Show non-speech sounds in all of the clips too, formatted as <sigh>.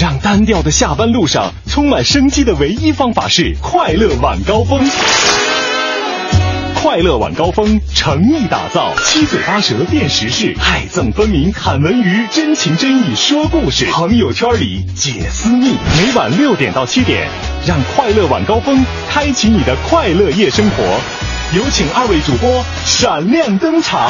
让单调的下班路上充满生机的唯一方法是快乐晚高峰。快乐晚高峰诚意打造，七嘴八舌辨时事，爱憎分明侃文娱，真情真意说故事，朋友圈里解私密。每晚六点到七点，让快乐晚高峰开启你的快乐夜生活。有请二位主播闪亮登场。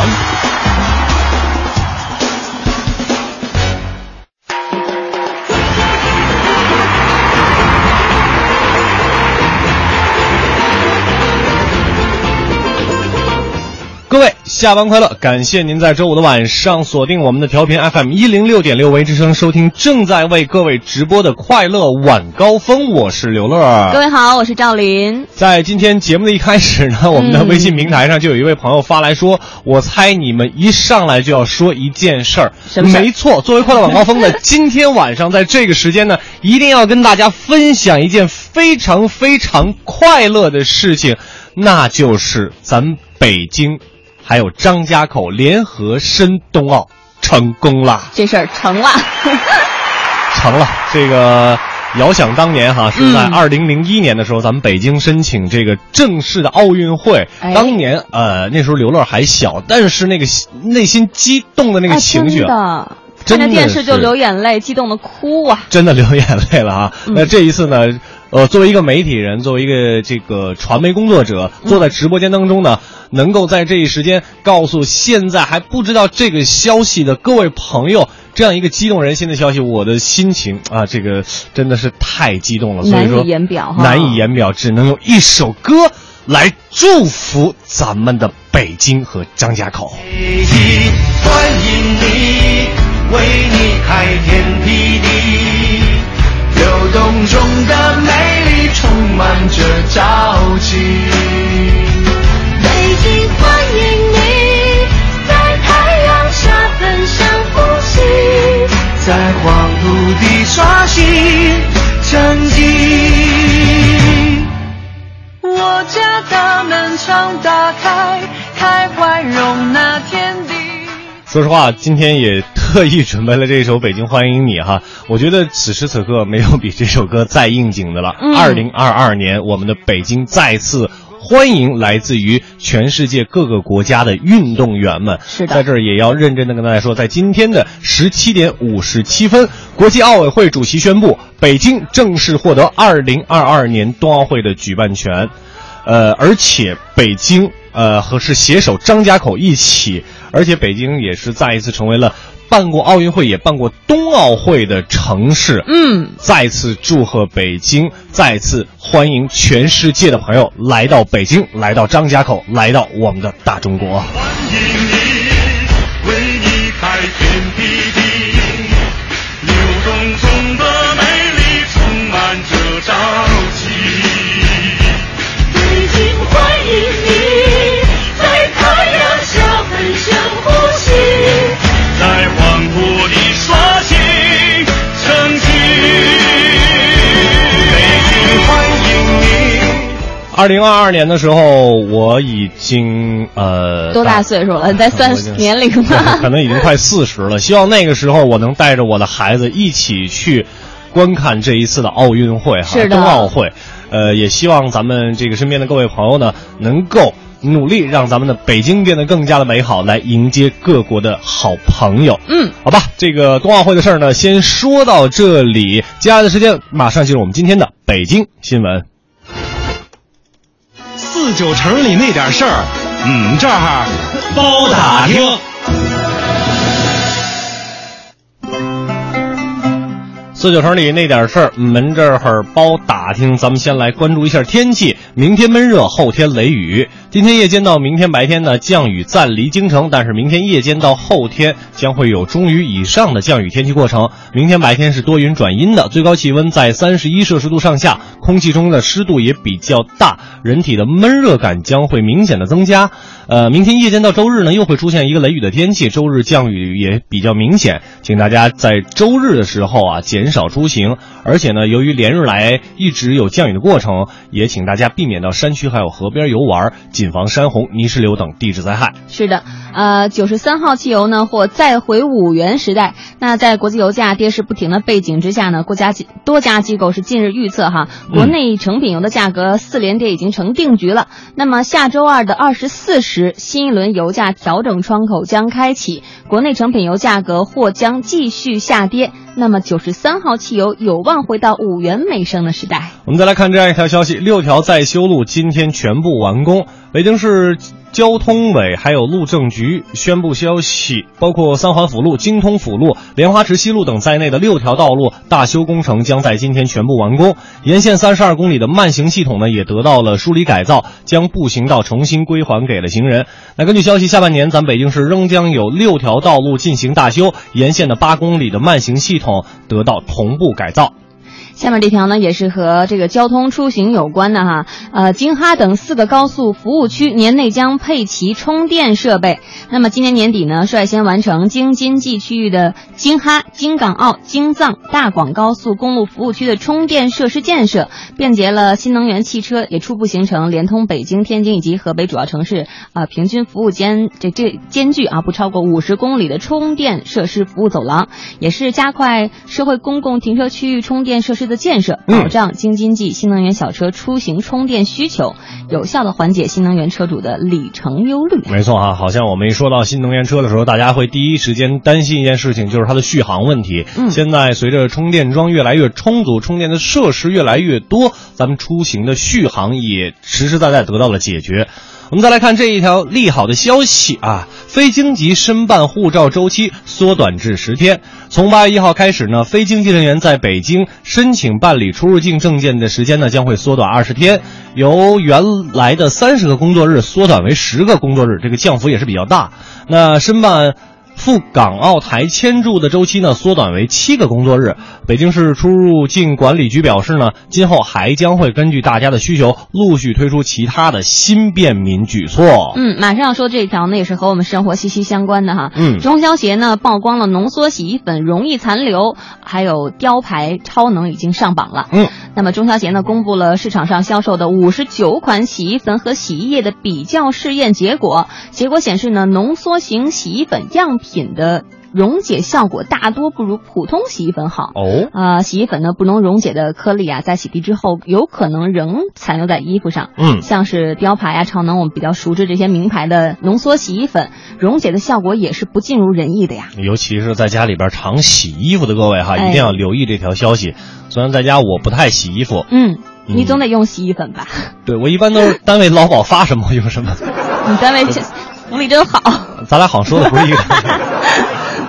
下班快乐！感谢您在周五的晚上锁定我们的调频 FM 一零六点六维之声，收听正在为各位直播的快乐晚高峰。我是刘乐，各位好，我是赵林。在今天节目的一开始呢，我们的微信平台上就有一位朋友发来说：“我猜你们一上来就要说一件事儿。”没错，作为快乐晚高峰的今天晚上，在这个时间呢，一定要跟大家分享一件非常非常快乐的事情，那就是咱北京。还有张家口联合申冬奥成功了，这事儿成了。<laughs> 成了。这个遥想当年哈，是在嗯二零零一年的时候，咱们北京申请这个正式的奥运会。哎当年呃，那时候刘乐还小，但是那个内心激动的那个情绪真的，看着电视就流眼泪，激动的哭啊。真的流眼泪了啊！嗯那这一次呢，呃，作为一个媒体人，作为一个这个传媒工作者，坐在直播间当中呢，能够在这一时间告诉现在还不知道这个消息的各位朋友，这样一个激动人心的消息，我的心情啊，这个真的是太激动了，所以难以说言表难以言表，只能用一首歌来祝福咱们的北京和张家口。北京欢迎你，为你开天辟地，流动中的美丽充满着朝气。北京欢迎你，在太阳下分享呼吸。在黄土地刷新成绩。我家大门常打说实话，今天也特意准备了这首《北京欢迎你》哈。我觉得此时此刻没有比这首歌再应景的了。嗯二零二二年，我们的北京再次欢迎来自于全世界各个国家的运动员们。是的在这儿也要认真的跟大家说，在今天的十七点五十七分，国际奥委会主席宣布，北京正式获得二零二二年冬奥会的举办权。呃，而且北京呃和是携手张家口一起，而且北京也是再一次成为了办过奥运会也办过冬奥会的城市。嗯，再次祝贺北京，再次欢迎全世界的朋友来到北京，来到张家口，来到我们的大中国。欢迎你，二零二二年的时候，我已经呃多大岁数了？在算年龄吗 <laughs> 可？能已经快四十了。希望那个时候我能带着我的孩子一起去观看这一次的奥运会哈，是冬奥会。呃，也希望咱们这个身边的各位朋友呢，能够努力让咱们的北京变得更加的美好，来迎接各国的好朋友。嗯，好吧，这个冬奥会的事儿呢，先说到这里。接下来的时间，马上进入我们今天的北京新闻。四九城里那点事儿，嗯，这儿包打听。四九城里那点事儿，门这儿包打听。咱们先来关注一下天气。明天闷热，后天雷雨。今天夜间到明天白天呢，降雨暂离京城，但是明天夜间到后天将会有中雨以上的降雨天气过程。明天白天是多云转阴的，最高气温在三十一摄氏度上下，空气中的湿度也比较大，人体的闷热感将会明显的增加。呃，明天夜间到周日呢，又会出现一个雷雨的天气，周日降雨也比较明显，请大家在周日的时候啊，减减少出行。而且呢，由于连日来一直有降雨的过程，也请大家避免到山区还有河边游玩，谨防山洪、泥石流等地质灾害。是的，呃，九十三号汽油呢，或再回五元时代。那在国际油价跌势不停的背景之下呢，国家机多家机构是近日预测哈，国内成品油的价格四连跌已经成定局了。那么下周二的二十四时，新一轮油价调整窗口将开启，国内成品油价格或将继续下跌。那么九十三号汽油有望回到五元每升的时代。我们再来看这样一条消息：六条在修路今天全部完工。北京市交通委还有路政局宣布消息，包括三环辅路、京通辅路、莲花池西路等在内的六条道路大修工程将在今天全部完工。沿线三十二公里的慢行系统呢，也得到了梳理改造，将步行道重新归还给了行人。那根据消息，下半年咱北京市仍将有六条道路进行大修，沿线的八公里的慢行系统得到同步改造。下面这条呢，也是和这个交通出行有关的哈。呃，京哈等四个高速服务区年内将配齐充电设备。那么今年年底呢，率先完成京津冀区域的京哈、京港澳、京藏、大广高速公路服务区的充电设施建设，便捷了新能源汽车，也初步形成连通北京、天津以及河北主要城市啊，平均服务间这这间距啊不超过五十公里的充电设施服务走廊，也是加快社会公共停车区域充电设施。的建设，保障京津冀新能源小车出行充电需求，有效的缓解新能源车主的里程忧虑。没错啊，好像我们一说到新能源车的时候，大家会第一时间担心一件事情，就是它的续航问题。嗯，现在随着充电桩越来越充足，充电的设施越来越多，咱们出行的续航也实实在在得到了解决。我们再来看这一条利好的消息啊，非京籍申办护照周期缩短至十天。从八月一号开始呢，非经济人员在北京申请办理出入境证件的时间呢，将会缩短二十天，由原来的三十个工作日缩短为十个工作日，这个降幅也是比较大。那申办。赴港澳台签注的周期呢，缩短为七个工作日。北京市出入境管理局表示呢，今后还将会根据大家的需求，陆续推出其他的新便民举措。嗯，马上要说这条呢，也是和我们生活息息相关的哈。嗯，中消协呢曝光了浓缩洗衣粉容易残留，还有雕牌超能已经上榜了。嗯，那么中消协呢公布了市场上销售的五十九款洗衣粉和洗衣液的比较试验结果，结果显示呢，浓缩型洗衣粉样品。品的溶解效果大多不如普通洗衣粉好哦。啊，洗衣粉呢不能溶解的颗粒啊，在洗涤之后有可能仍残留在衣服上。嗯，像是雕牌啊、超能，我们比较熟知这些名牌的浓缩洗衣粉，溶解的效果也是不尽如人意的呀。尤其是在家里边常洗衣服的各位哈，一定要留意这条消息。虽然在家我不太洗衣服，嗯，你总得用洗衣粉吧？对，我一般都是单位劳保发什么用什么。<laughs> 你单位福利真好。咱俩好像说的不是一个。<laughs>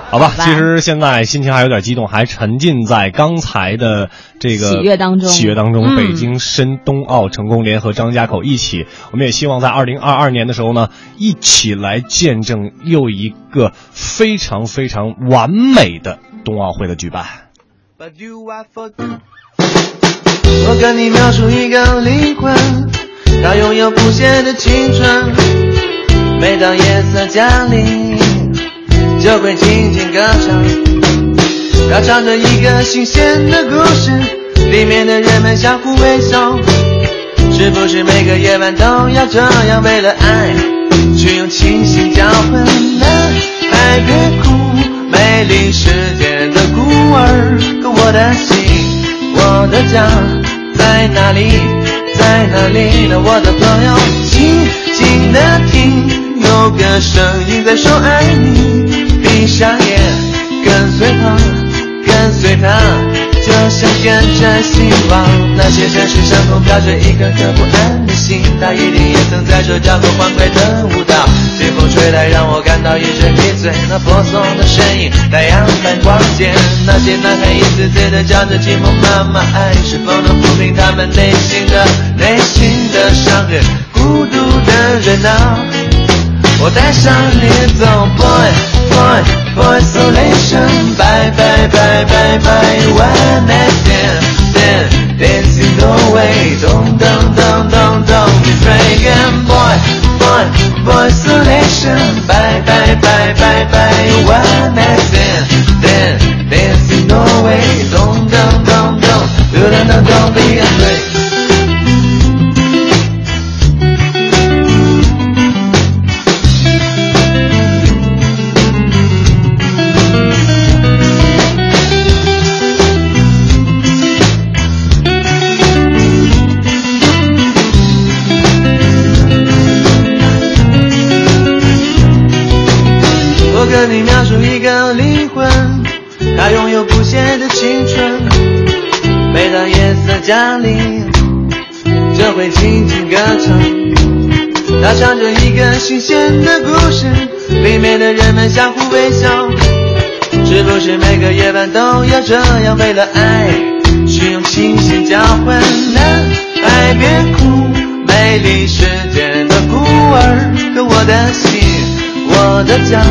好吧，其实现在心情还有点激动，还沉浸在刚才的这个喜悦当中。喜悦当中，嗯、北京申冬奥成功，联合张家口一起，我们也希望在二零二二年的时候呢，一起来见证又一个非常非常完美的冬奥会的举办。我跟你描述一个灵魂，它拥有不懈的青春。每当夜色降临，就会静静歌唱。它唱着一个新鲜的故事，里面的人们相互微笑。是不是每个夜晚都要这样，为了爱，去用清醒交换？男孩别哭，美丽世界的孤儿。可我的心，我的家在哪里？在哪里呢？我的朋友，静静的听。有个声音在说爱你，闭上眼，跟随他，跟随他，就像跟着希望。那些城市上空飘着一颗颗不安的心，他一定也曾在这跳过欢快的舞蹈。清风吹来，让我感到一阵迷醉。那婆娑的身影，太阳般光洁。那些男孩一次次的叫着寂寞妈妈，爱是否能抚平他们内心的内心的伤痕？孤独的人啊。我带上你走，boy boy boy isolation，bye bye bye bye bye，one night stand stand dancing the way，don't don't don't don't don't be afraid，boy boy 们相互微笑。是不是每个夜晚都要这样？为了爱，去用清醒交换。男孩别哭，美丽世界的孤儿。可我的心，我的家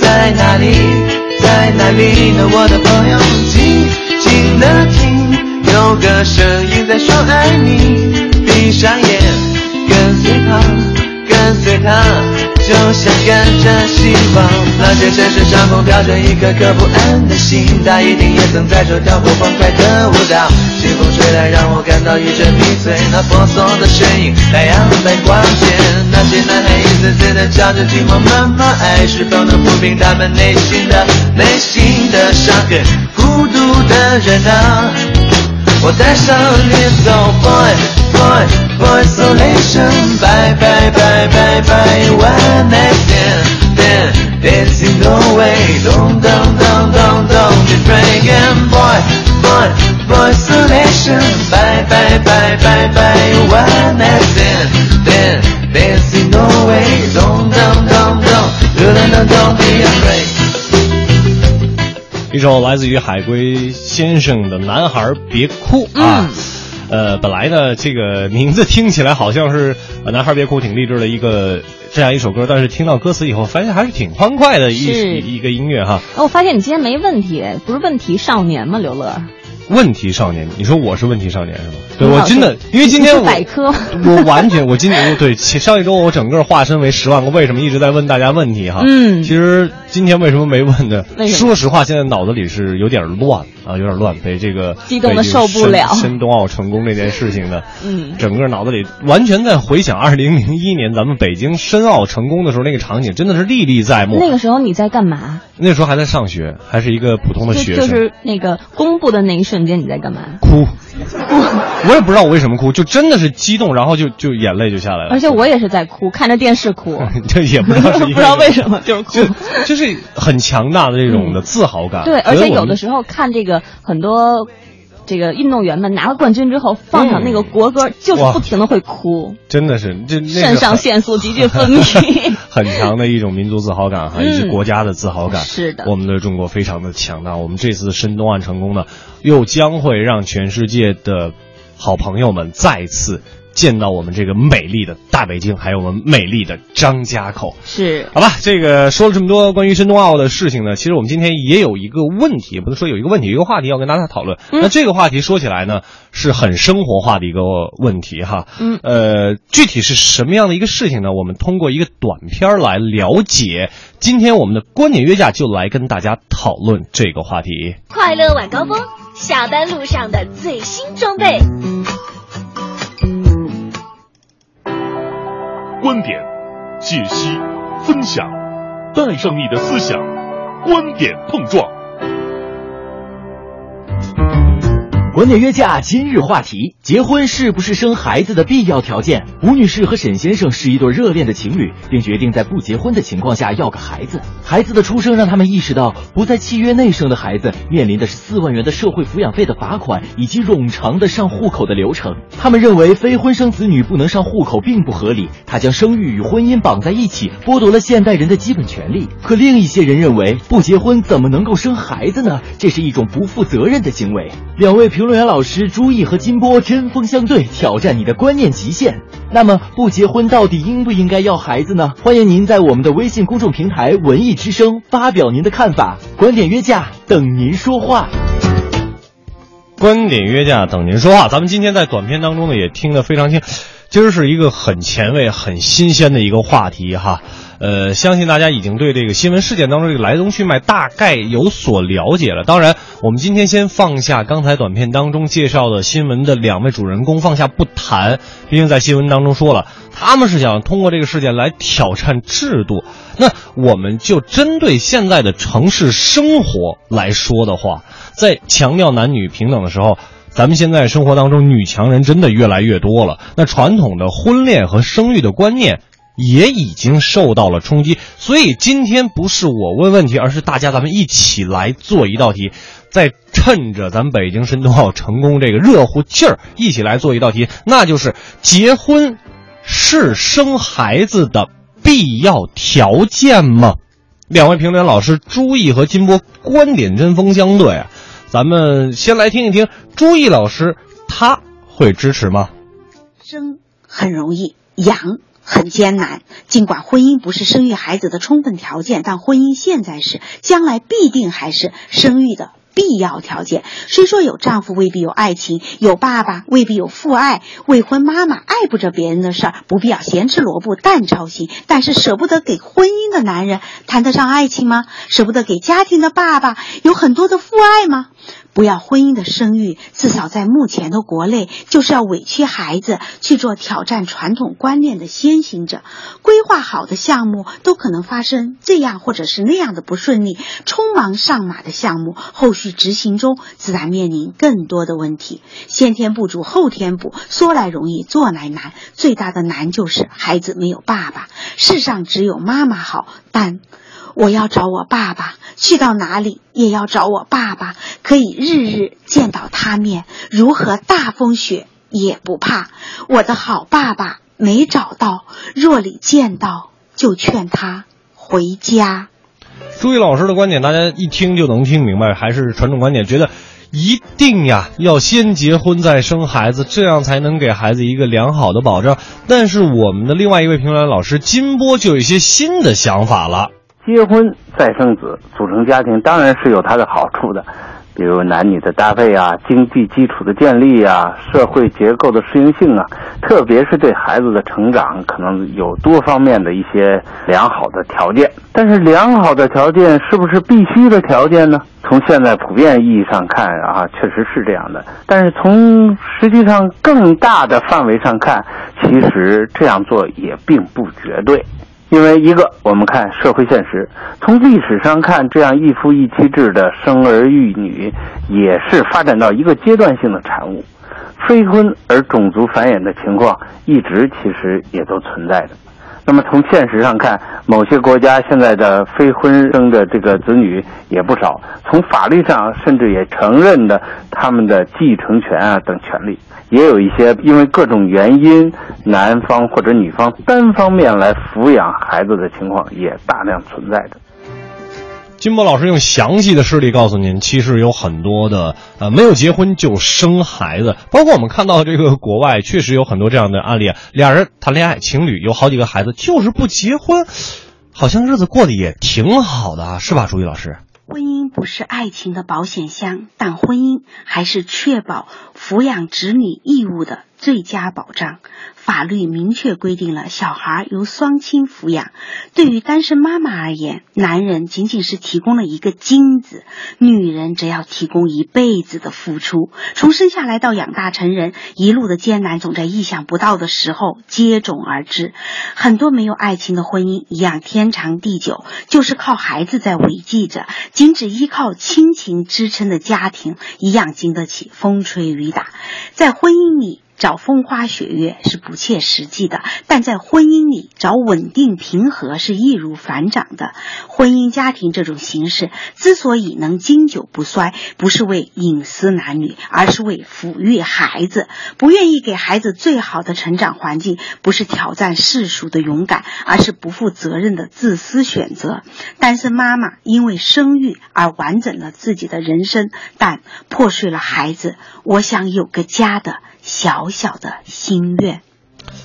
在哪里？在哪里呢？我的朋友，静静的听，有个声音在说爱你。闭上眼，跟随他，跟随他。就像跟着希望，那些城市上空飘着一颗颗不安的心，他一定也曾在这跳过欢快的舞蹈。清风吹来，让我感到一阵迷醉。那婆娑的身影，太阳在光线。那些男孩一次次的叫着寂寞妈妈，爱是否能抚平他们内心的内心的伤痕？孤独的人啊，我带上你走。boy, boy isolation. Bye, bye, bye, bye, bye. One night stand, stand, dancing away. Don't, don't, don't, don't, don't be breaking. Boy, boy, boy isolation. Bye, bye, bye, bye, bye. One night stand, then dancing away. Don't, don't, don't, don't, don't, don't, don't be afraid. 一首来自于海龟先生的《男孩别哭》啊。嗯呃，本来呢，这个名字听起来好像是《男孩别哭》挺励志的一个这样一首歌，但是听到歌词以后，发现还是挺欢快的一一个音乐哈。哦，我发现你今天没问题，不是问题少年吗？刘乐。问题少年，你说我是问题少年是吗？对我真的，因为今天我百科，<laughs> 我完全，我今年对上一周我整个化身为十万个为什么，一直在问大家问题哈。嗯，其实今天为什么没问呢？说实话，现在脑子里是有点乱啊，有点乱，被这个激动的受不了。申冬奥成功这件事情呢，嗯，整个脑子里完全在回想二零零一年咱们北京申奥成功的时候那个场景，真的是历历在目。那个时候你在干嘛？那时候还在上学，还是一个普通的学生。就是那个公布的那一瞬间，你在干嘛？哭，我也不知道我为什么哭，就真的是激动，然后就就眼泪就下来了。而且我也是在哭，看着电视哭，这也不知道是不知道为什么就是哭，就是很强大的这种的自豪感。对，而且有的时候看这个很多。这个运动员们拿了冠军之后，放上那个国歌，就是不停的会哭，真的是这肾上腺素急剧分泌，<laughs> 很强的一种民族自豪感哈，以及国家的自豪感。<laughs> 是的，我们的中国非常的强大。我们这次申冬奥成功呢，又将会让全世界的好朋友们再次。见到我们这个美丽的大北京，还有我们美丽的张家口，是好吧？这个说了这么多关于申冬奥的事情呢，其实我们今天也有一个问题，不能说有一个问题，一个话题要跟大家讨论。那这个话题说起来呢，是很生活化的一个问题哈。嗯，呃，具体是什么样的一个事情呢？我们通过一个短片来了解。今天我们的观点约架就来跟大家讨论这个话题。快乐晚高峰，下班路上的最新装备。观点、解析、分享，带上你的思想，观点碰撞。观点约架今日话题：结婚是不是生孩子的必要条件？吴女士和沈先生是一对热恋的情侣，并决定在不结婚的情况下要个孩子。孩子的出生让他们意识到，不在契约内生的孩子面临的是四万元的社会抚养费的罚款，以及冗长的上户口的流程。他们认为非婚生子女不能上户口并不合理，他将生育与婚姻绑在一起，剥夺了现代人的基本权利。可另一些人认为，不结婚怎么能够生孩子呢？这是一种不负责任的行为。两位。评论员老师朱毅和金波针锋相对，挑战你的观念极限。那么，不结婚到底应不应该要孩子呢？欢迎您在我们的微信公众平台“文艺之声”发表您的看法。观点约架，等您说话。观点约架，等您说话。咱们今天在短片当中呢，也听得非常清。今儿是一个很前卫、很新鲜的一个话题哈。呃，相信大家已经对这个新闻事件当中这个来龙去脉大概有所了解了。当然，我们今天先放下刚才短片当中介绍的新闻的两位主人公，放下不谈。毕竟在新闻当中说了，他们是想通过这个事件来挑战制度。那我们就针对现在的城市生活来说的话，在强调男女平等的时候，咱们现在生活当中女强人真的越来越多了。那传统的婚恋和生育的观念。也已经受到了冲击。所以今天不是我问问题，而是大家咱们一起来做一道题，在趁着咱们北京申冬奥成功这个热乎劲儿，一起来做一道题，那就是结婚是生孩子的必要条件吗？两位评论老师朱毅和金波观点针锋相对啊，咱们先来听一听朱毅老师他会支持吗？生很容易，养很艰难。尽管婚姻不是生育孩子的充分条件，但婚姻现在是，将来必定还是生育的。必要条件。虽说有丈夫未必有爱情，有爸爸未必有父爱，未婚妈妈爱不着别人的事儿，不必要咸吃萝卜淡操心。但是舍不得给婚姻的男人，谈得上爱情吗？舍不得给家庭的爸爸，有很多的父爱吗？不要婚姻的生育，至少在目前的国内，就是要委屈孩子去做挑战传统观念的先行者。规划好的项目都可能发生这样或者是那样的不顺利，匆忙上马的项目，后续执行中自然面临更多的问题。先天不足，后天补，说来容易，做来难。最大的难就是孩子没有爸爸，世上只有妈妈好，但。我要找我爸爸，去到哪里也要找我爸爸，可以日日见到他面，如何大风雪也不怕。我的好爸爸没找到，若里见到，就劝他回家。朱毅老师的观点，大家一听就能听明白，还是传统观点，觉得一定呀要先结婚再生孩子，这样才能给孩子一个良好的保障。但是我们的另外一位评论老师金波就有一些新的想法了。结婚再生子，组成家庭当然是有它的好处的，比如男女的搭配啊，经济基础的建立啊，社会结构的适应性啊，特别是对孩子的成长，可能有多方面的一些良好的条件。但是，良好的条件是不是必须的条件呢？从现在普遍意义上看啊，确实是这样的。但是从实际上更大的范围上看，其实这样做也并不绝对。因为一个，我们看社会现实，从历史上看，这样一夫一妻制的生儿育女，也是发展到一个阶段性的产物。非婚而种族繁衍的情况，一直其实也都存在的。那么从现实上看，某些国家现在的非婚生的这个子女也不少，从法律上甚至也承认的他们的继承权啊等权利。也有一些因为各种原因，男方或者女方单方面来抚养孩子的情况也大量存在的。金波老师用详细的事例告诉您，其实有很多的呃没有结婚就生孩子，包括我们看到这个国外确实有很多这样的案例啊，俩人谈恋爱，情侣有好几个孩子，就是不结婚，好像日子过得也挺好的啊，是吧，朱毅老师？婚姻不是爱情的保险箱，但婚姻还是确保抚养子女义务的最佳保障。法律明确规定了小孩由双亲抚养。对于单身妈妈而言，男人仅仅是提供了一个精子，女人则要提供一辈子的付出。从生下来到养大成人，一路的艰难总在意想不到的时候接踵而至。很多没有爱情的婚姻一样天长地久，就是靠孩子在维系着；仅只依靠亲情支撑的家庭，一样经得起风吹雨打。在婚姻里。找风花雪月是不切实际的，但在婚姻里找稳定平和是易如反掌的。婚姻家庭这种形式之所以能经久不衰，不是为隐私男女，而是为抚育孩子。不愿意给孩子最好的成长环境，不是挑战世俗的勇敢，而是不负责任的自私选择。单身妈妈因为生育而完整了自己的人生，但破碎了孩子。我想有个家的。小小的心愿。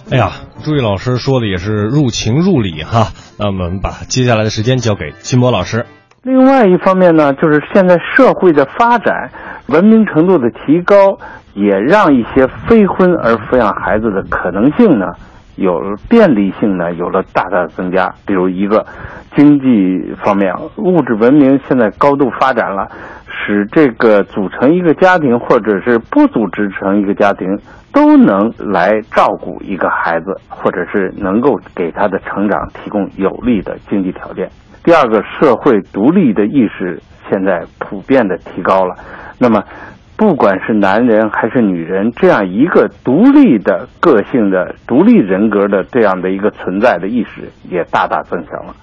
哎呀，朱毅老师说的也是入情入理哈。那我们把接下来的时间交给金波老师。另外一方面呢，就是现在社会的发展、文明程度的提高，也让一些非婚而抚养孩子的可能性呢，有了便利性呢，有了大大的增加。比如一个经济方面，物质文明现在高度发展了。使这个组成一个家庭，或者是不组织成一个家庭，都能来照顾一个孩子，或者是能够给他的成长提供有利的经济条件。第二个，社会独立的意识现在普遍的提高了，那么不管是男人还是女人，这样一个独立的个性的、独立人格的这样的一个存在的意识，也大大增强了。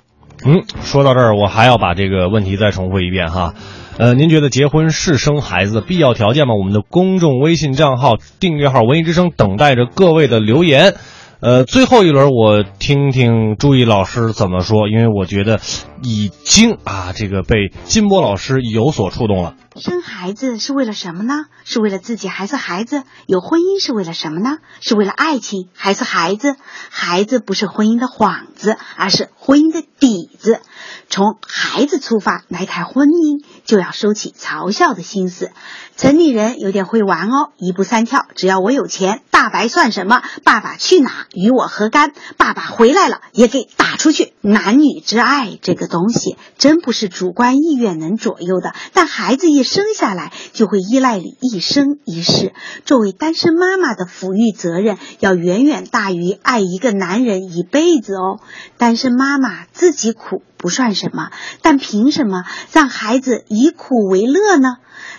嗯，说到这儿，我还要把这个问题再重复一遍哈。呃，您觉得结婚是生孩子的必要条件吗？我们的公众微信账号订阅号“文艺之声”等待着各位的留言。呃，最后一轮我听听朱毅老师怎么说，因为我觉得已经啊，这个被金波老师有所触动了。生孩子是为了什么呢？是为了自己还是孩子？有婚姻是为了什么呢？是为了爱情还是孩子？孩子不是婚姻的幌子，而是婚姻的底子。从孩子出发来谈婚姻，就要收起嘲笑的心思。城里人有点会玩哦，一步三跳，只要我有钱，大白算什么？爸爸去哪与我何干？爸爸回来了也给打出去。男女之爱这个东西，真不是主观意愿能左右的。但孩子一生下来，就会依赖你一生一世。作为单身妈妈的抚育责任，要远远大于爱一个男人一辈子哦。单身妈妈自己苦不算什么，但凭什么让孩子以苦为乐呢？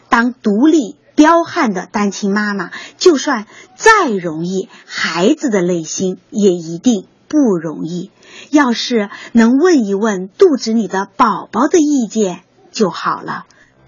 当独立彪悍的单亲妈妈，就算再容易，孩子的内心也一定不容易。要是能问一问肚子里的宝宝的意见就好了。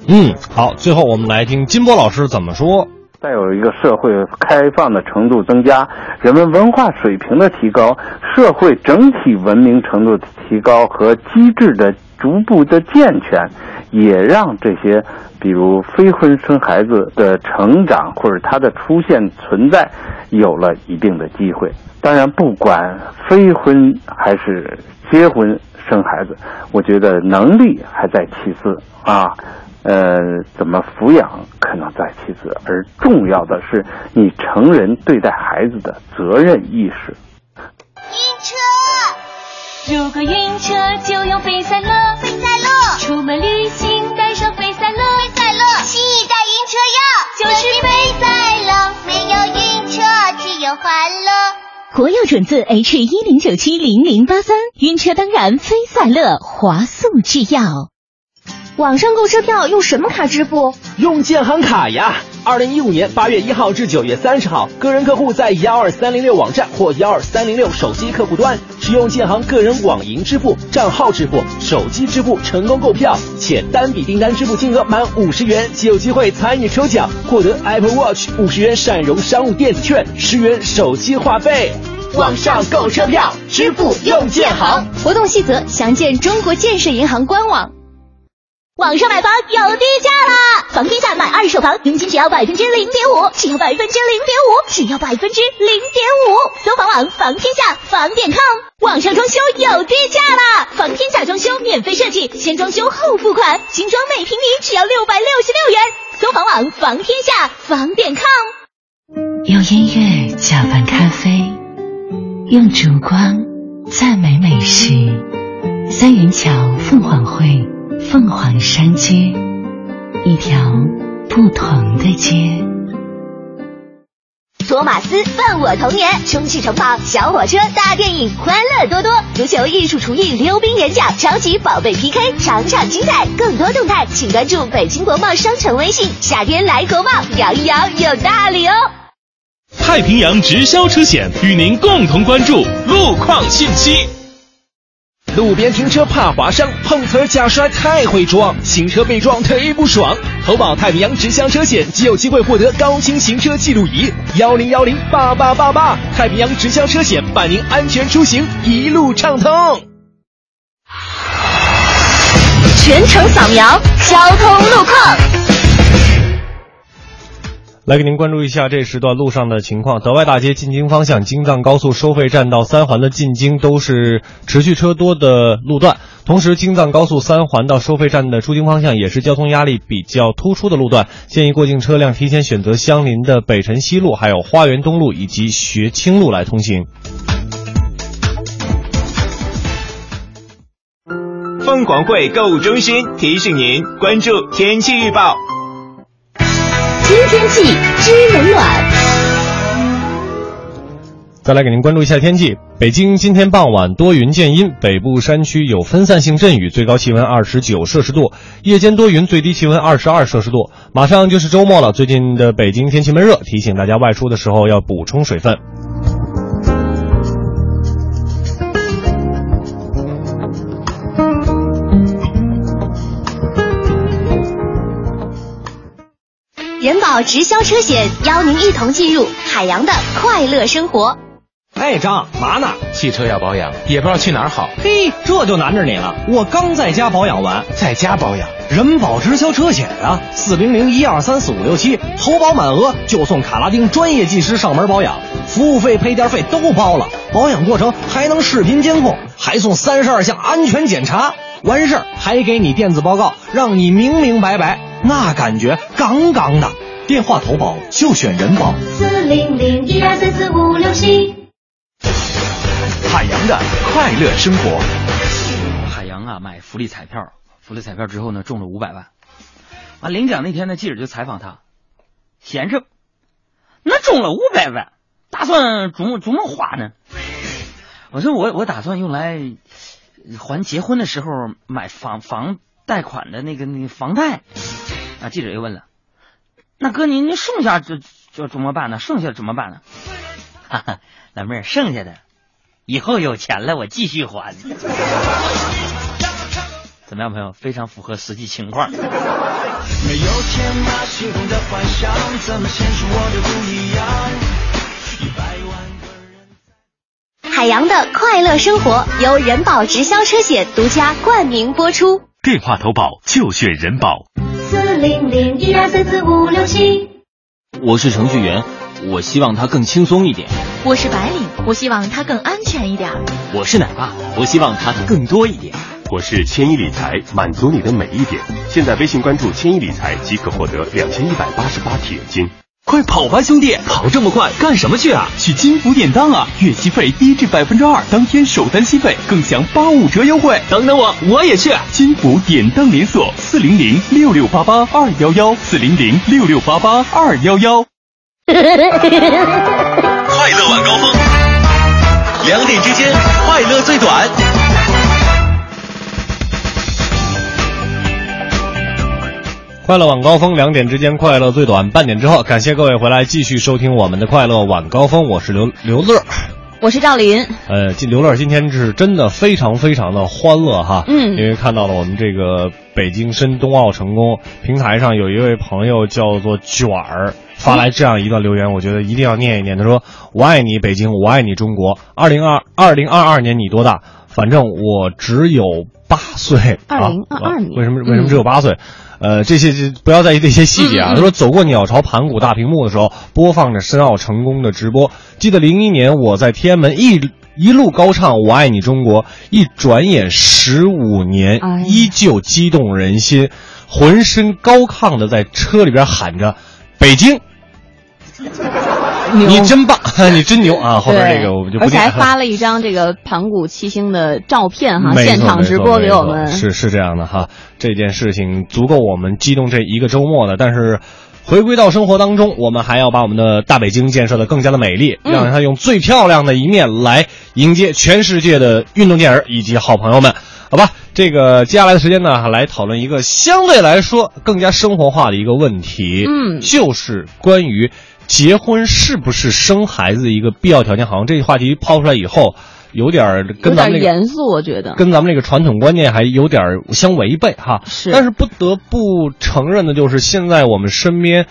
嗯，好，最后我们来听金波老师怎么说。再有一个社会开放的程度增加，人们文化水平的提高，社会整体文明程度的提高和机制的逐步的健全，也让这些比如非婚生孩子的成长或者他的出现存在有了一定的机会。当然，不管非婚还是结婚生孩子，我觉得能力还在其次啊。呃，怎么抚养可能在其次，而重要的是你成人对待孩子的责任意识。晕车，如果晕车就用飞赛乐，飞赛乐，出门旅行带上飞赛乐，飞赛乐，新一代晕车药就是飞赛乐，没有晕车只有欢乐。国药准字 H 一零九七零零八三，晕车当然飞赛乐，华速制药。网上购车票用什么卡支付？用建行卡呀！二零一五年八月一号至九月三十号，个人客户在幺二三零六网站或幺二三零六手机客户端使用建行个人网银支付、账号支付、手机支付成功购票，且单笔订单支付金额满五十元，即有机会参与抽奖，获得 Apple Watch、五十元闪荣商务电子券、十元手机话费。网上购车票支付用建行，活动细则详见中国建设银行官网。网上买房有低价啦！房天下买二手房，佣金只要百分之零点五，只要百分之零点五，只要百分之零点五。搜房网房天下房点 com，网上装修有低价啦！房天下装修免费设计，先装修后付款，精装每平米只要六百六十六元。搜房网房天下房点 com。用音乐搅拌咖啡，用烛光赞美美食。三元桥凤凰汇。凤凰山街，一条不同的街。托马斯伴我童年，充气城堡、小火车、大电影，欢乐多多。足球、艺术、厨艺、溜冰演讲、超级宝贝 PK，场场精彩。更多动态，请关注北京国贸商城微信。夏天来国贸，摇一摇有大礼哦！太平洋直销车险与您共同关注路况信息。路边停车怕划伤，碰瓷假摔太会装，新车被撞忒不爽。投保太平洋直销车险即有机会获得高清行车记录仪，幺零幺零八八八八。太平洋直销车险伴您安全出行，一路畅通。全程扫描交通路况。来给您关注一下这时段路上的情况。德外大街进京方向，京藏高速收费站到三环的进京都是持续车多的路段。同时，京藏高速三环到收费站的出京方向也是交通压力比较突出的路段。建议过境车辆提前选择相邻的北辰西路、还有花园东路以及学清路来通行。凤凰汇购物中心提醒您关注天气预报。知天气知冷暖。再来给您关注一下天气。北京今天傍晚多云见阴，北部山区有分散性阵雨，最高气温二十九摄氏度；夜间多云，最低气温二十二摄氏度。马上就是周末了，最近的北京天气闷热，提醒大家外出的时候要补充水分。人保直销车险邀您一同进入海洋的快乐生活。哎，张嘛呢？汽车要保养，也不知道去哪儿好。嘿，这就难着你了。我刚在家保养完，在家保养，人保直销车险啊，四零零一二三四五六七，投保满额就送卡拉丁专业技师上门保养，服务费、配件费都包了，保养过程还能视频监控，还送三十二项安全检查，完事儿还给你电子报告，让你明明白白，那感觉杠杠的。电话投保就选人保，四零零一二三四五六七。海洋的快乐生活。海洋啊，买福利彩票，福利彩票之后呢，中了五百万。完领奖那天呢，记者就采访他，先生，那中了五百万，打算怎么怎么花呢？我说我我打算用来还结婚的时候买房房贷款的那个那个房贷。啊，记者又问了，那哥您您剩下这这怎么办呢？剩下怎么办呢？哈哈，老妹儿，剩下的。以后有钱了，我继续还。<laughs> 怎么样，朋友？非常符合实际情况。海洋的快乐生活由人保直销车险独家冠名播出。电话投保就选人保。四零零一二三四五六七。我是程序员，我希望它更轻松一点。我是白领，我希望它更安全一点。我是奶爸，我希望它更多一点。我是千亿理财，满足你的每一点。现在微信关注千亿理财即可获得两千一百八十八铁金。快跑吧，兄弟！跑这么快干什么去啊？去金福典当啊！月息费低至百分之二，当天首单息费更享八五折优惠。等等我，我也去！金福典当连锁，四零零六六八八二幺幺，四零零六六八八二幺幺。快乐晚高峰，两点之间快乐最短。快乐晚高峰，两点之间快乐最短，半点之后，感谢各位回来继续收听我们的快乐晚高峰，我是刘刘乐，我是赵林。呃，今刘乐今天是真的非常非常的欢乐哈，嗯，因为看到了我们这个北京申冬奥成功，平台上有一位朋友叫做卷儿。发来这样一段留言，我觉得一定要念一念。他说：“我爱你北京，我爱你中国。二零二二零二二年你多大？反正我只有八岁。二零二二年，为什么为什么只有八岁？呃，这些不要在意这些细节啊。他说走过鸟巢盘古大屏幕的时候，播放着申奥成功的直播。记得零一年我在天安门一一路高唱我爱你中国，一转眼十五年，依旧激动人心，浑身高亢的在车里边喊着。”北京，<laughs> 你真棒，<laughs> 你真牛啊！后边这个我们就而且还发了一张这个盘古七星的照片哈，现场直播给我们。是是这样的哈，这件事情足够我们激动这一个周末的。但是，回归到生活当中，我们还要把我们的大北京建设的更加的美丽，让它用最漂亮的一面来迎接全世界的运动健儿以及好朋友们。好吧，这个接下来的时间呢，来讨论一个相对来说更加生活化的一个问题，嗯，就是关于结婚是不是生孩子的一个必要条件。好像这个话题抛出来以后，有点跟咱们严肃，我觉得跟咱们这个传统观念还有点相违背哈。是，但是不得不承认的就是现在我们身边。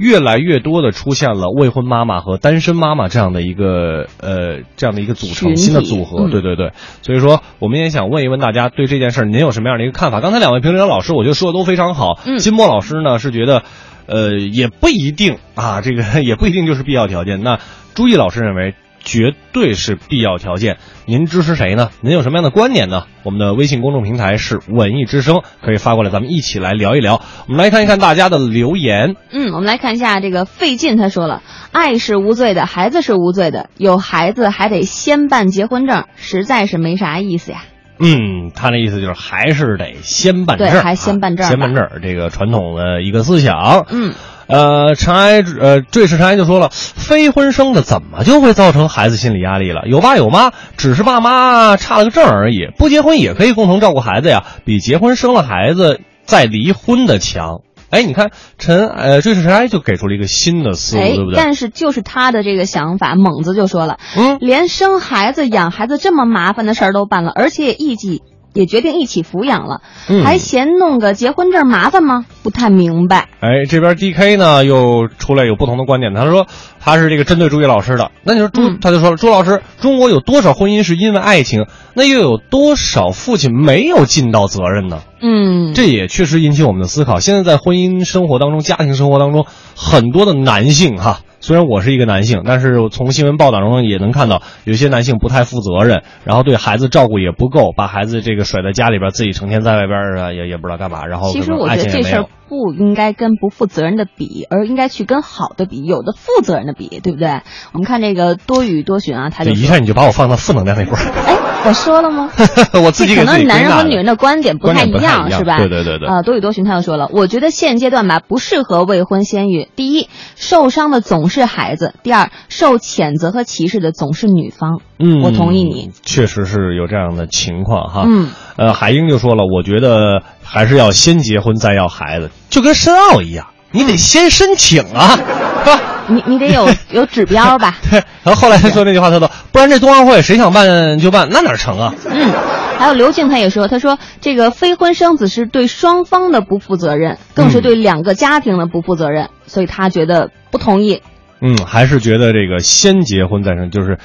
越来越多的出现了未婚妈妈和单身妈妈这样的一个呃这样的一个组成新的组合，对对对，所以说我们也想问一问大家对这件事儿您有什么样的一个看法？刚才两位评论员老师我觉得说的都非常好，嗯金波老师呢是觉得呃也不一定啊，<laughs> 这个 <laughs> 也不一定就是必要条件。那朱毅老师认为。绝对是必要条件。您支持谁呢？您有什么样的观点呢？我们的微信公众平台是文艺之声，可以发过来，咱们一起来聊一聊。我们来看一看大家的留言。嗯，我们来看一下这个费劲，他说了：“爱是无罪的，孩子是无罪的，有孩子还得先办结婚证，实在是没啥意思呀。”嗯，他那意思就是还是得先办证，还先办证，先办证，这个传统的一个思想。嗯。呃，尘埃呃，坠石尘埃就说了，非婚生的怎么就会造成孩子心理压力了？有爸有妈，只是爸妈差了个证而已，不结婚也可以共同照顾孩子呀，比结婚生了孩子再离婚的强。哎，你看陈呃坠石尘埃就给出了一个新的思路，哎对不对？但是就是他的这个想法，猛子就说了，嗯，连生孩子、养孩子这么麻烦的事儿都办了，而且也一起也决定一起抚养了，嗯还嫌弄个结婚证麻烦吗？不太明白。哎，这边 D K 呢又出来有不同的观点，他说他是这个针对朱毅老师的。那你说朱，他就说了，朱老师，中国有多少婚姻是因为爱情？那又有多少父亲没有尽到责任呢？嗯，这也确实引起我们的思考。现在在婚姻生活当中、家庭生活当中，很多的男性哈，虽然我是一个男性，但是从新闻报道中也能看到，有些男性不太负责任，然后对孩子照顾也不够，把孩子这个甩在家里边，自己成天在外边啊，也也不知道干嘛，然后其实我爱情也没有觉得这事儿。不应该跟不负责任的比，而应该去跟好的比，有的负责任的比，对不对？我们看这个多语多寻啊，他就一下你就把我放到负能量那块儿，哎，我说了吗？<laughs> 我自己可能男人和女人的观点不太一样样，是吧？对对对对呃，多语多寻他又说了，我觉得现阶段吧不适合未婚先育。第一，受伤的总是孩子；第二，受谴责和歧视的总是女方。嗯，我同意你。确实是有这样的情况哈。嗯，呃，海英就说了，我觉得还是要先结婚再要孩子，就跟申奥一样，你得先申请啊，<laughs> 是吧？你你得有 <laughs> 有指标吧？对。<laughs> 然后后来他说那句话，他说，不然这冬奥会谁想办就办，那哪成啊？嗯，还有刘静他也说，他说这个非婚生子是对双方的不负责任，更是对两个家庭的不负责任，所以他觉得不同意。嗯，还是觉得这个先结婚再生，就是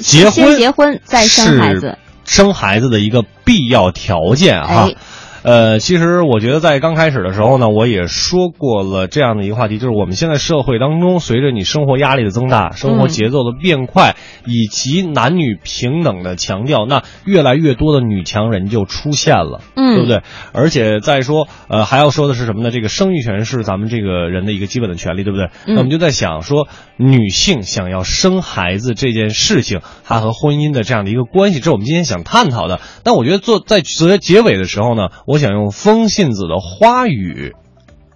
结婚先结婚再生孩子，生孩子的一个必要条件哈。哎呃，其实我觉得在刚开始的时候呢，我也说过了这样的一个话题，就是我们现在社会当中，随着你生活压力的增大，生活节奏的变快，以及男女平等的强调，那越来越多的女强人就出现了，嗯对不对？而且再说，呃，还要说的是什么呢？这个生育权是咱们这个人的一个基本的权利，对不对？嗯那我们就在想说，女性想要生孩子这件事情，它和婚姻的这样的一个关系，这是我们今天想探讨的。但我觉得做在结结尾的时候呢，我想用风信子的花语。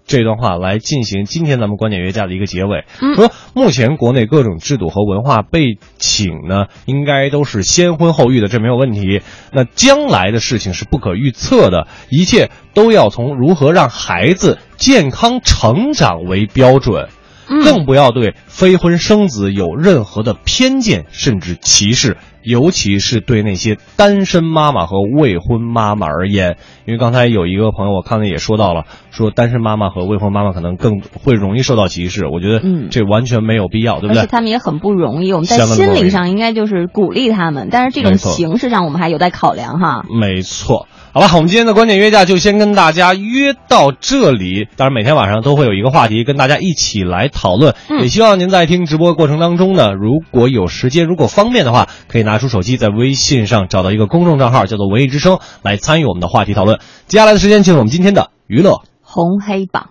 这段话来进行今天咱们观点约架的一个结尾，嗯说目前国内各种制度和文化背景呢，应该都是先婚后育的，这没有问题。那将来的事情是不可预测的，一切都要从如何让孩子健康成长为标准。更不要对非婚生子有任何的偏见甚至歧视，尤其是对那些单身妈妈和未婚妈妈而言。因为刚才有一个朋友，我看了也说到了，说单身妈妈和未婚妈妈可能更会容易受到歧视。我觉得这完全没有必要，对不对？而且他们也很不容易，我们在心理上应该就是鼓励他们，但是这种形式上我们还有待考量哈。没错。好吧，我们今天的观点约架就先跟大家约到这里。当然，每天晚上都会有一个话题跟大家一起来讨论。嗯也希望您在听直播过程当中呢，如果有时间，如果方便的话，可以拿出手机在微信上找到一个公众账号，叫做“文艺之声”，来参与我们的话题讨论。接下来的时间进入我们今天的娱乐红黑榜。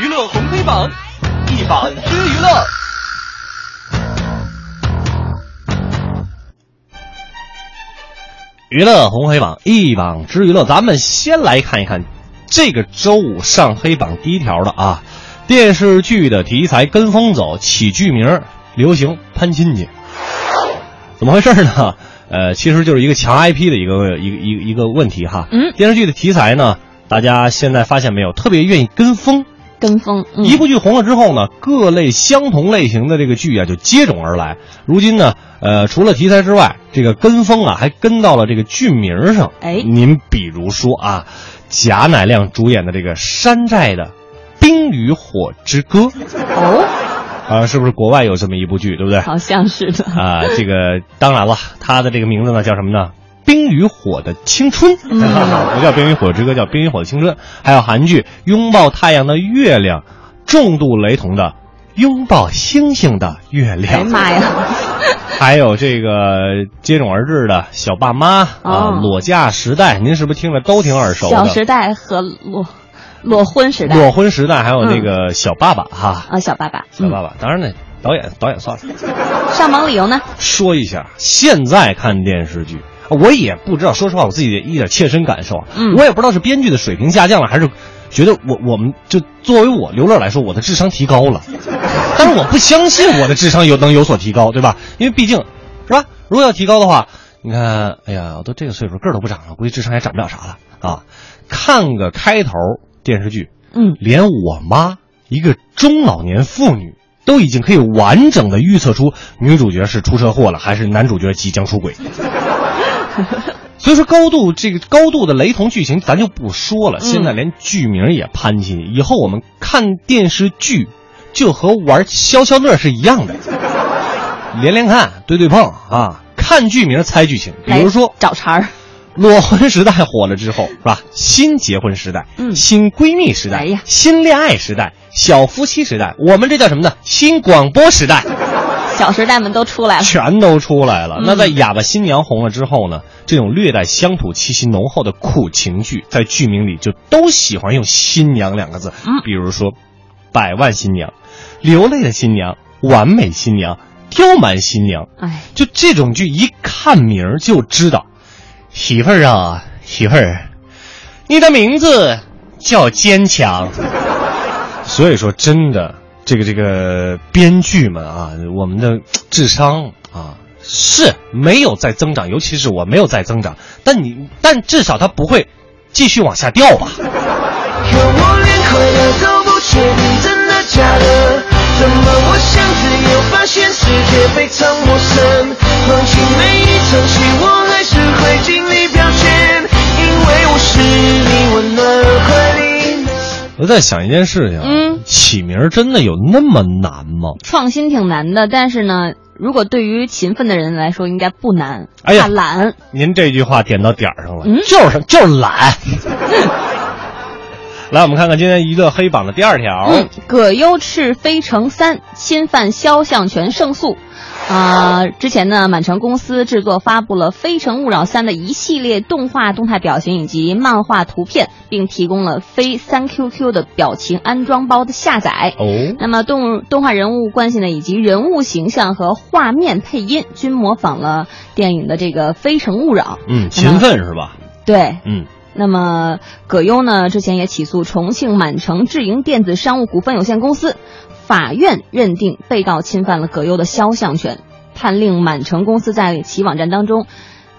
娱乐红黑榜，一榜之娱乐。娱乐红黑榜一榜之娱乐，咱们先来看一看这个周五上黑榜第一条的啊，电视剧的题材跟风走，起剧名流行攀亲戚，怎么回事呢？呃，其实就是一个强 IP 的一个一个一个一个问题哈。嗯，电视剧的题材呢，大家现在发现没有，特别愿意跟风。跟风，嗯、一部剧红了之后呢，各类相同类型的这个剧啊就接踵而来。如今呢，呃，除了题材之外，这个跟风啊还跟到了这个剧名上。哎，您比如说啊，贾乃亮主演的这个山寨的《冰与火之歌》哦，啊，是不是国外有这么一部剧，对不对？好像是的啊，这个当然了，它的这个名字呢叫什么呢？《冰与火的青春》嗯不叫《冰与火之歌》，叫《冰与火的青春》。还有韩剧《拥抱太阳的月亮》，重度雷同的《拥抱星星的月亮》。哎呀妈呀！还有这个接踵而至的小爸妈啊，哦裸嫁时代，您是不是听着都挺耳熟的？小时代和裸裸婚时代，裸婚时代，还有那个小爸爸哈。啊，小爸爸，小爸爸，当然呢，导演导演算了。上榜理由呢？说一下，现在看电视剧，我也不知道，说实话，我自己一点切身感受啊，嗯我也不知道是编剧的水平下降了，还是觉得我我们就作为我刘乐来说，我的智商提高了，<laughs> 但是我不相信我的智商有能有所提高，对吧？因为毕竟，是吧？如果要提高的话，你看，哎呀，我都这个岁数，个儿都不长了，估计智商也长不了啥了啊。看个开头电视剧，嗯，连我妈一个中老年妇女都已经可以完整的预测出女主角是出车祸了，还是男主角即将出轨。<laughs> 所以说高度这个高度的雷同剧情咱就不说了，现在连剧名也攀亲，以后我们看电视剧就和玩消消乐是一样的，<laughs> 连连看，对对碰啊，看剧名猜剧情，比如说找茬儿。裸婚时代火了之后，是吧？新结婚时代，嗯新闺蜜时代，哎呀新恋爱时代，小夫妻时代，我们这叫什么呢？新广播时代，小时代们都出来了。全都出来了。嗯那在哑巴新娘红了之后呢，这种略带乡土气息浓厚的苦情剧，在剧名里就都喜欢用“新娘”两个字。嗯比如说，百万新娘、流泪的新娘、完美新娘、刁蛮新娘，哎，就这种剧一看名儿就知道，媳妇儿啊，媳妇儿，你的名字叫坚强。所以说，真的，这个这个编剧们啊，我们的智商啊是没有在增长，尤其是我没有在增长，但你但至少它不会继续往下掉吧？可我连快乐都不确定，真的假的？怎么我想自由，发现世界非常陌生？放弃每一场戏，我还是会尽力表现，因为我是你温暖而快乐。我在想一件事情，嗯，起名儿真的有那么难吗？创新挺难的，但是呢，如果对于勤奋的人来说，应该不难。哎呀懒，您这句话点到点儿上了，嗯就是就是懒。<laughs> 来，我们看看今天娱乐黑榜的第二条。嗯，葛优斥《飞城三》侵犯肖像权胜诉。啊、之前呢，满城公司制作发布了《非诚勿扰三》的一系列动画动态表情以及漫画图片，并提供了非三 QQ 的表情安装包的下载。哦，那么动动画人物关系呢，以及人物形象和画面配音均模仿了电影的这个《非诚勿扰》。嗯，勤奋是吧？对，嗯。那么葛优呢，之前也起诉重庆满城智盈电子商务股份有限公司，法院认定被告侵犯了葛优的肖像权，判令满城公司在其网站当中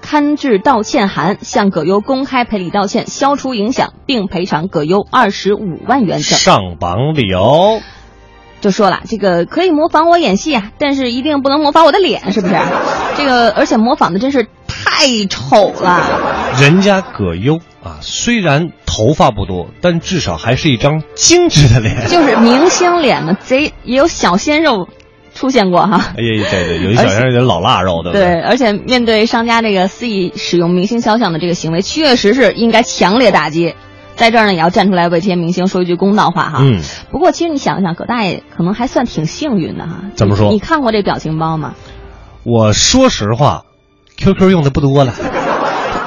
刊制道歉函，向葛优公开赔礼道歉，消除影响，并赔偿葛优二十五万元整。上榜理由就说了，这个可以模仿我演戏啊，但是一定不能模仿我的脸，是不是？<laughs> 这个而且模仿的真是太丑了。人家葛优啊，虽然头发不多，但至少还是一张精致的脸。就是明星脸嘛，贼也有小鲜肉出现过哈。哎呀，对对，有一小人有点老腊肉，对不对，而且面对商家这个肆意使用明星肖像的这个行为，确实是应该强烈打击。在这儿呢，也要站出来为这些明星说一句公道话哈。嗯。不过，其实你想一想，葛大爷可能还算挺幸运的哈。怎么说你看过这表情包吗？我说实话，QQ 用的不多了。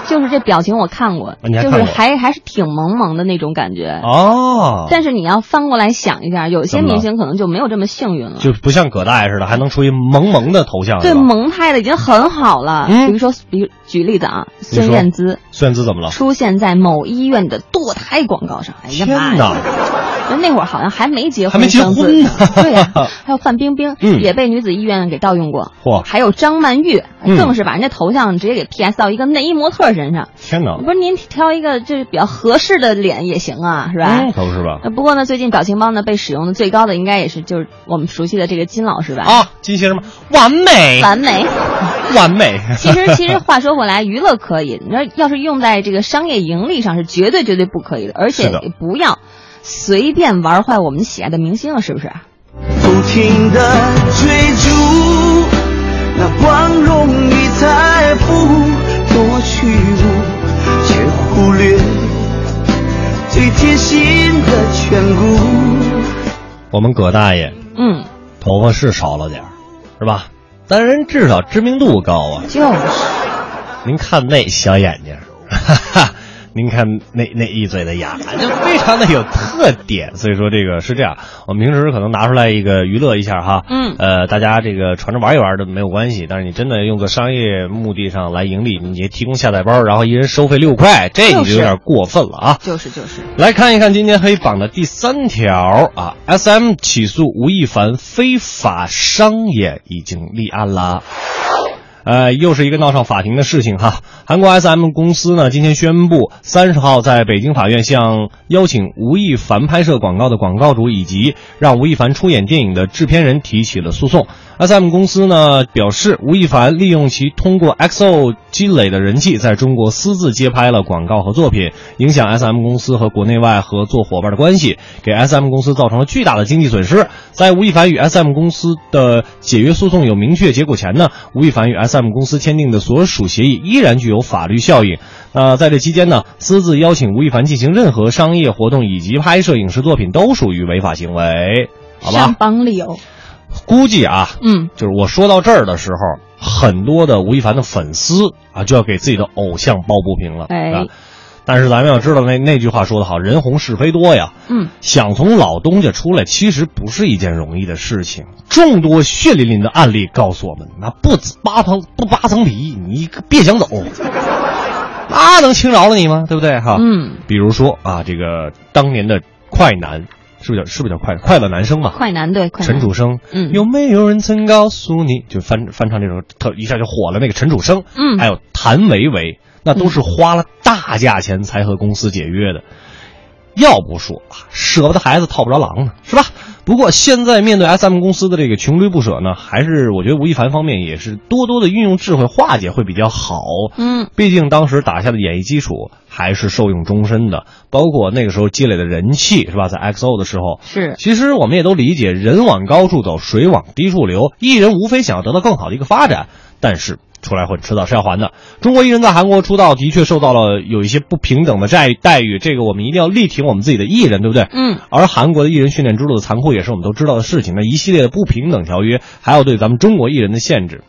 就是这表情我看过，就是还还是挺萌萌的那种感觉。哦，但是你要翻过来想一下，有些明星可能就没有这么幸运了。就不像葛大爷似的，还能出一萌萌的头像。对，萌态的已经很好了。嗯比如说，比如举例子啊，孙燕姿孙燕姿怎么了？出现在某医院的堕胎广告上。哎呀妈！人那会儿好像还没结婚，还没结婚呢对呀、<laughs> 还有范冰冰、嗯也被女子医院给盗用过。嚯还有张曼玉，嗯更是把人家头像直接给 PS 到一个内衣模特身上。天哪！不是您挑一个就是比较合适的脸也行啊，是吧？嗯，可不是吧？呃不过呢，最近表情包呢被使用的最高的应该也是就是我们熟悉的这个金老师吧？啊，金先生吗？完美，<laughs> 完美。完美。其实，其实话说回来，娱乐可以，你说要是用在这个商业盈利上是绝对绝对不可以的，而且也不要随便玩坏我们喜爱的明星了，是不是？不停的追逐那光荣与财富，多虚无，却忽略最贴心的眷顾。我们葛大爷嗯，头发是少了点儿，是吧？但人至少知名度高啊。就是。您看那小眼睛，哈哈，您看那那一嘴的牙，就非常的有特点。<laughs> 所以说这个是这样，我们平时可能拿出来一个娱乐一下哈，嗯，呃，大家这个传着玩一玩的没有关系，但是你真的用个商业目的上来盈利，你提供下载包，然后一人收费六块，这你就有点过分了啊！就是就是。来看一看今天黑榜的第三条啊，SM 起诉吴亦凡非法商业已经立案了。呃，又是一个闹上法庭的事情哈。韩国 SM 公司呢，今天宣布，三十号在北京法院向邀请吴亦凡拍摄广告的广告主以及让吴亦凡出演电影的制片人提起了诉讼。SM 公司呢表示，吴亦凡利用其通过 XO 积累的人气，在中国私自接拍了广告和作品，影响 SM 公司和国内外合作伙伴的关系，给 SM 公司造成了巨大的经济损失。在吴亦凡与 SM 公司的解约诉讼有明确结果前呢，吴亦凡与 SM SM 公司签订的所属协议依然具有法律效应。呃，在这期间呢，私自邀请吴亦凡进行任何商业活动以及拍摄影视作品都属于违法行为，好吧？上榜理由。估计啊，嗯，就是我说到这儿的时候，很多的吴亦凡的粉丝啊，就要给自己的偶像抱不平了。哎啊，但是咱们要知道那那句话说得好，人红是非多呀。嗯，想从老东家出来，其实不是一件容易的事情。众多血淋淋的案例告诉我们，那不扒层不扒层皮，你别想走，那能轻饶了你吗？对不对？哈，嗯，比如说啊，这个当年的快男。是不是叫是不是叫快快乐男生嘛？快男对，快陈楚生，嗯，有没有人曾告诉你？就翻翻唱这首特一下就火了那个陈楚生，嗯，还有谭维维，那都是花了大价钱才和公司解约的。要不说啊，舍不得孩子套不着狼呢，是吧？不过现在面对 SM 公司的这个穷追不舍呢，还是我觉得吴亦凡方面也是多多的运用智慧化解会比较好。嗯，毕竟当时打下的演艺基础还是受用终身的，包括那个时候积累的人气，是吧？在 XO 的时候，是。其实我们也都理解，人往高处走，水往低处流，艺人无非想要得到更好的一个发展，但是。出来混，迟早是要还的。中国艺人在韩国出道的确受到了有一些不平等的待待遇，这个我们一定要力挺我们自己的艺人，对不对？嗯。而韩国的艺人训练之路的残酷也是我们都知道的事情。那一系列的不平等条约，还有对咱们中国艺人的限制，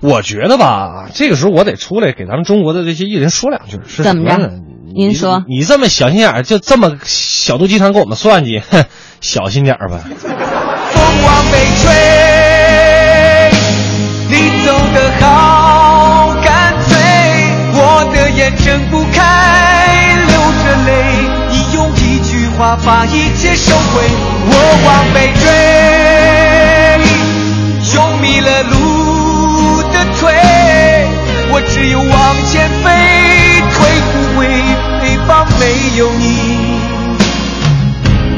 我觉得吧，这个时候我得出来给咱们中国的这些艺人说两句，是怎么着？您说，你这么小心眼儿，就这么小肚鸡肠给我们算计，哼，小心点儿吧。风往北吹。走得好干脆，我的眼睁不开，流着泪。你用一句话把一切收回，我往北追，用迷了路的腿，我只有往前飞，退不回北方没有你，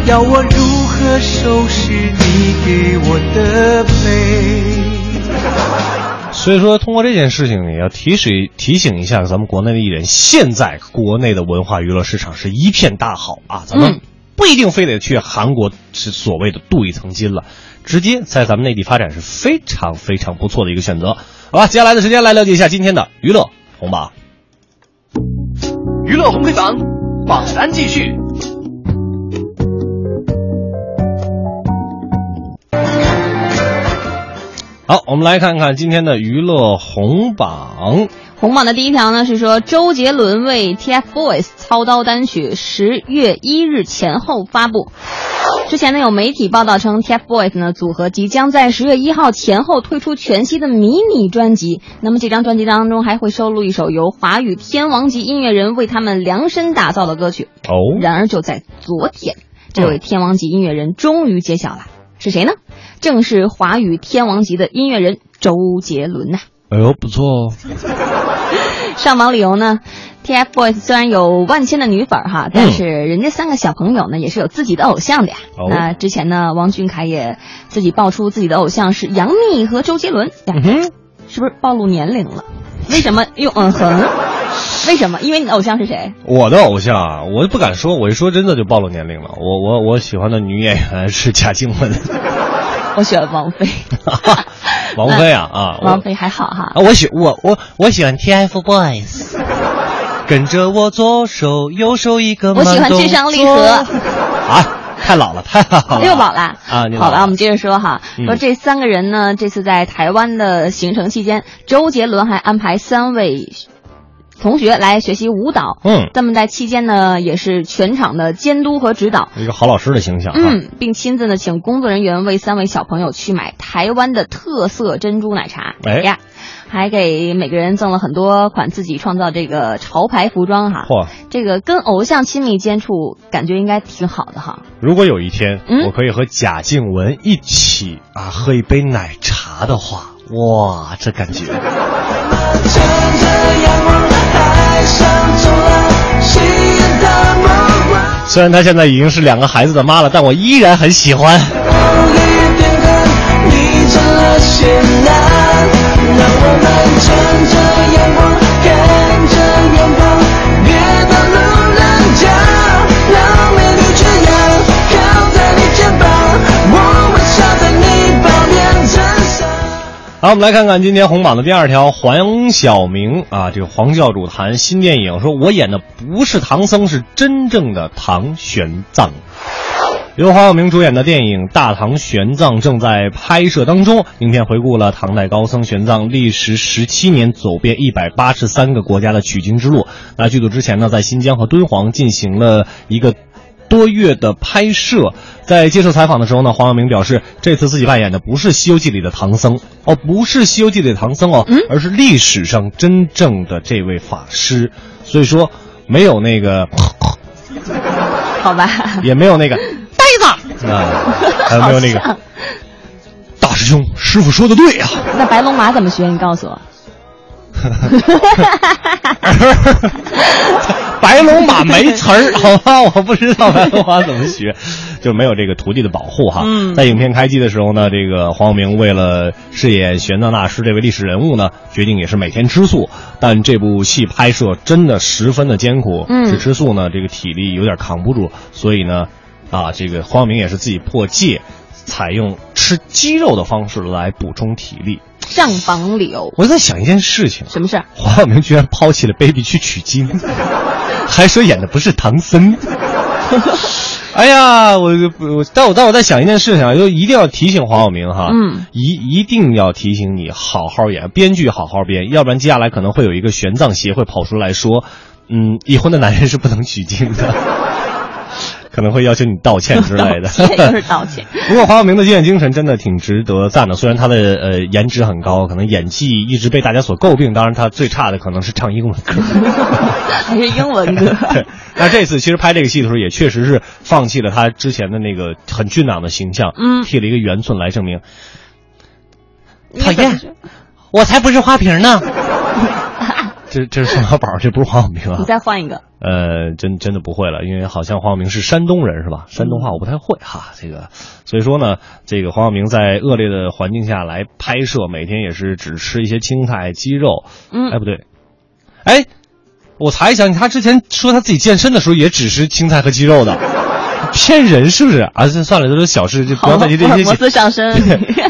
要我如何收拾你给我的悲？所以说，通过这件事情，也要提示提醒一下咱们国内的艺人，现在国内的文化娱乐市场是一片大好啊，咱们不一定非得去韩国是所谓的镀一层金了，直接在咱们内地发展是非常非常不错的一个选择。好吧，接下来的时间来了解一下今天的娱乐红榜。娱乐红黑榜榜单继续。好，我们来看看今天的娱乐红榜。红榜的第一条呢是说，周杰伦为 TFBOYS 操刀单曲十月一日前后发布。之前呢有媒体报道称，TFBOYS 呢组合即将在十月一号前后推出全新的迷你专辑。那么这张专辑当中还会收录一首由华语天王级音乐人为他们量身打造的歌曲。哦。然而就在昨天，这位天王级音乐人终于揭晓了，是谁呢？正是华语天王级的音乐人周杰伦呐、哎呦，不错哦。<laughs> 上榜理由呢？TFBOYS 虽然有万千的女粉哈，但是人家三个小朋友呢也是有自己的偶像的呀。哦、那之前呢，王俊凯也自己爆出自己的偶像是杨幂和周杰伦呀，嗯、是不是暴露年龄了？为什么用嗯哼？为什么？因为你的偶像是谁？我的偶像啊，我不敢说，我一说真的就暴露年龄了。我我我喜欢的女演员是贾静雯。<laughs> 我喜欢王菲，<laughs> 王菲啊 <laughs> 啊，王菲还好哈。啊，我喜我我我喜欢 TFBOYS，跟着我左手右手一个我喜欢智商励合。啊，太老了，太老了，又老了啊！好了，我们接着说哈，嗯、说这三个人呢，这次在台湾的行程期间，周杰伦还安排三位。同学来学习舞蹈。嗯，那么在期间呢，也是全场的监督和指导，一个好老师的形象。嗯，并亲自呢请工作人员为三位小朋友去买台湾的特色珍珠奶茶。哎呀。还给每个人赠了很多款自己创造这个潮牌服装哈，嚯，这个跟偶像亲密接触，感觉应该挺好的哈。如果有一天、嗯、我可以和贾静雯一起啊喝一杯奶茶的话，哇，这感觉。虽然她现在已经是两个孩子的妈了，但我依然很喜欢。让我们乘着阳光，看着远方，别的路人甲，好，我们来看看今天红榜的第二条，黄晓明啊，这个黄教主谈新电影，说我演的不是唐僧，是真正的唐玄奘。由黄晓明主演的电影《大唐玄奘》正在拍摄当中。影片回顾了唐代高僧玄奘历时十七年走遍一百八十三个国家的取经之路。那剧组之前呢，在新疆和敦煌进行了一个多月的拍摄。在接受采访的时候呢，黄晓明表示，这次自己扮演的不是《西游记》里的唐僧哦，不是《西游记》里的唐僧哦，而是历史上真正的这位法师。所以说，没有那个，好吧，也没有那个呆子。啊，还有没有那个大师兄？师傅说的对呀、啊。那白龙马怎么学？你告诉我。<laughs> 白龙马没词儿，好吧，我不知道白龙马怎么学，就没有这个徒弟的保护哈。嗯，在影片开机的时候呢，这个黄晓明为了饰演玄奘大师这位历史人物呢，决定也是每天吃素。但这部戏拍摄真的十分的艰苦，嗯，只吃素呢，这个体力有点扛不住，所以呢。啊，这个黄晓明也是自己破戒，采用吃鸡肉的方式来补充体力。上榜理由，我在想一件事情，什么事？黄晓明居然抛弃了 baby 去取经，<laughs> 还说演的不是唐僧。<laughs> 哎呀，我我，但我但我在想一件事情啊，就一定要提醒黄晓明哈，嗯，一一定要提醒你好好演，编剧好好编，要不然接下来可能会有一个玄奘协会跑出来说，嗯，已婚的男人是不能取经的。可能会要求你道歉之 <laughs> 类的，就是道歉。<laughs> 不过黄晓明的敬业精神真的挺值得赞的，虽然他的呃颜值很高，可能演技一直被大家所诟病。当然，他最差的可能是唱英文歌，<laughs> 还是英文歌。那这次其实拍这个戏的时候，也确实是放弃了他之前的那个很俊朗的形象，嗯，剃了一个圆寸来证明。讨厌，我才不是花瓶呢。这这是宋小宝，这不是黄晓明啊！<laughs> 你再换一个。呃，真真的不会了，因为好像黄晓明是山东人是吧？山东话我不太会哈，这个，所以说呢，这个黄晓明在恶劣的环境下来拍摄，每天也是只吃一些青菜、鸡肉。嗯，哎，不对，哎，我查一下，他之前说他自己健身的时候也只吃青菜和鸡肉的。<laughs> 骗人是不是啊？这算了，这都是小事，就不要在意这些。摩斯上身。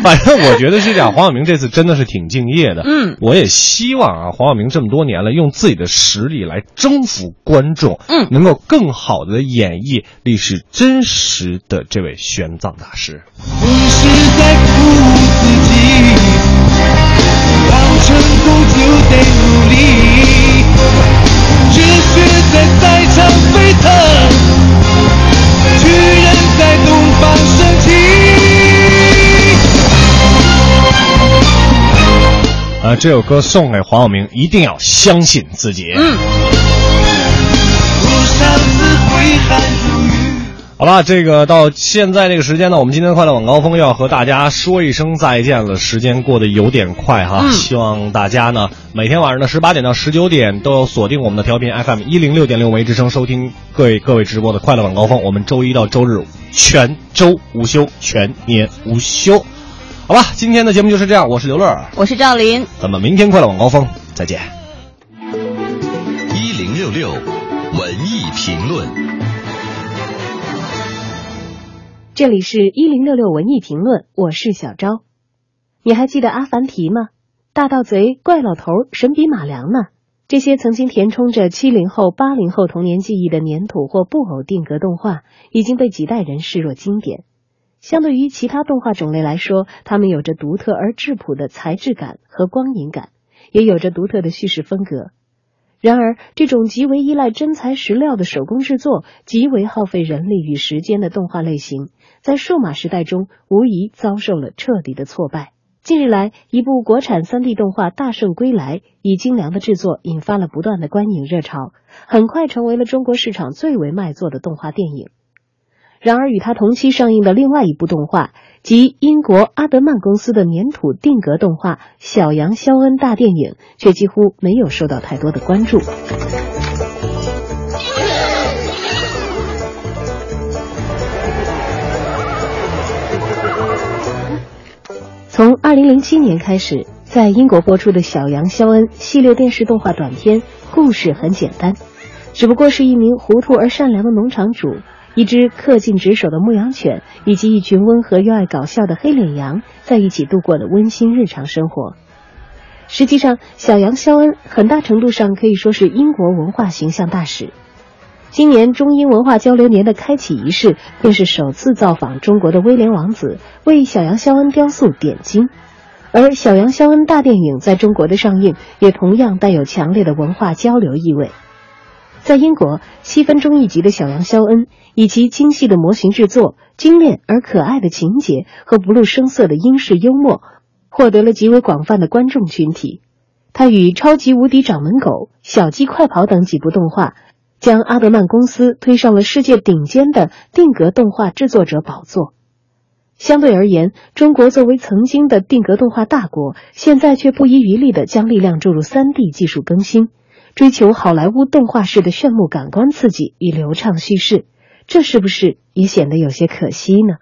反正我觉得是这样，黄晓明这次真的是挺敬业的。嗯，我也希望啊，黄晓明这么多年了，用自己的实力来征服观众，嗯，能够更好的演绎历史真实的这位玄奘大师。你是在鼓这首歌送给黄晓明，一定要相信自己。嗯。好了，这个到现在这个时间呢，我们今天的快乐晚高峰又要和大家说一声再见了。时间过得有点快哈，嗯、希望大家呢每天晚上的十八点到十九点都有锁定我们的调频 FM 一零六点六为之声，收听各位各位直播的快乐晚高峰。我们周一到周日全周无休，全年无休。好吧，今天的节目就是这样，我是刘乐，我是赵林，咱们明天快乐晚高峰再见。一零六六文艺评论。这里是一零六六文艺评论，我是小昭。你还记得阿凡提吗？大盗贼、怪老头、神笔马良呢？这些曾经填充着七零后、八零后童年记忆的粘土或布偶定格动画，已经被几代人视若经典。相对于其他动画种类来说，它们有着独特而质朴的材质感和光影感，也有着独特的叙事风格。然而，这种极为依赖真材实料的手工制作、极为耗费人力与时间的动画类型，在数码时代中无疑遭受了彻底的挫败。近日来，一部国产 3D 动画《大圣归来》以精良的制作引发了不断的观影热潮，很快成为了中国市场最为卖座的动画电影。然而，与它同期上映的另外一部动画，即英国阿德曼公司的粘土定格动画《小羊肖恩大电影》，却几乎没有受到太多的关注。从二零零七年开始，在英国播出的小羊肖恩系列电视动画短片，故事很简单，只不过是一名糊涂而善良的农场主。一只恪尽职守的牧羊犬，以及一群温和又爱搞笑的黑脸羊在一起度过的温馨日常生活。实际上，小羊肖恩很大程度上可以说是英国文化形象大使。今年中英文化交流年的开启仪式，便是首次造访中国的威廉王子为小羊肖恩雕塑点睛。而小羊肖恩大电影在中国的上映，也同样带有强烈的文化交流意味。在英国，七分钟一集的小羊肖恩，以其精细的模型制作、精炼而可爱的情节和不露声色的英式幽默，获得了极为广泛的观众群体。他与《超级无敌掌门狗》《小鸡快跑》等几部动画，将阿德曼公司推上了世界顶尖的定格动画制作者宝座。相对而言，中国作为曾经的定格动画大国，现在却不遗余力地将力量注入 3D 技术更新。追求好莱坞动画式的炫目感官刺激与流畅叙事，这是不是也显得有些可惜呢？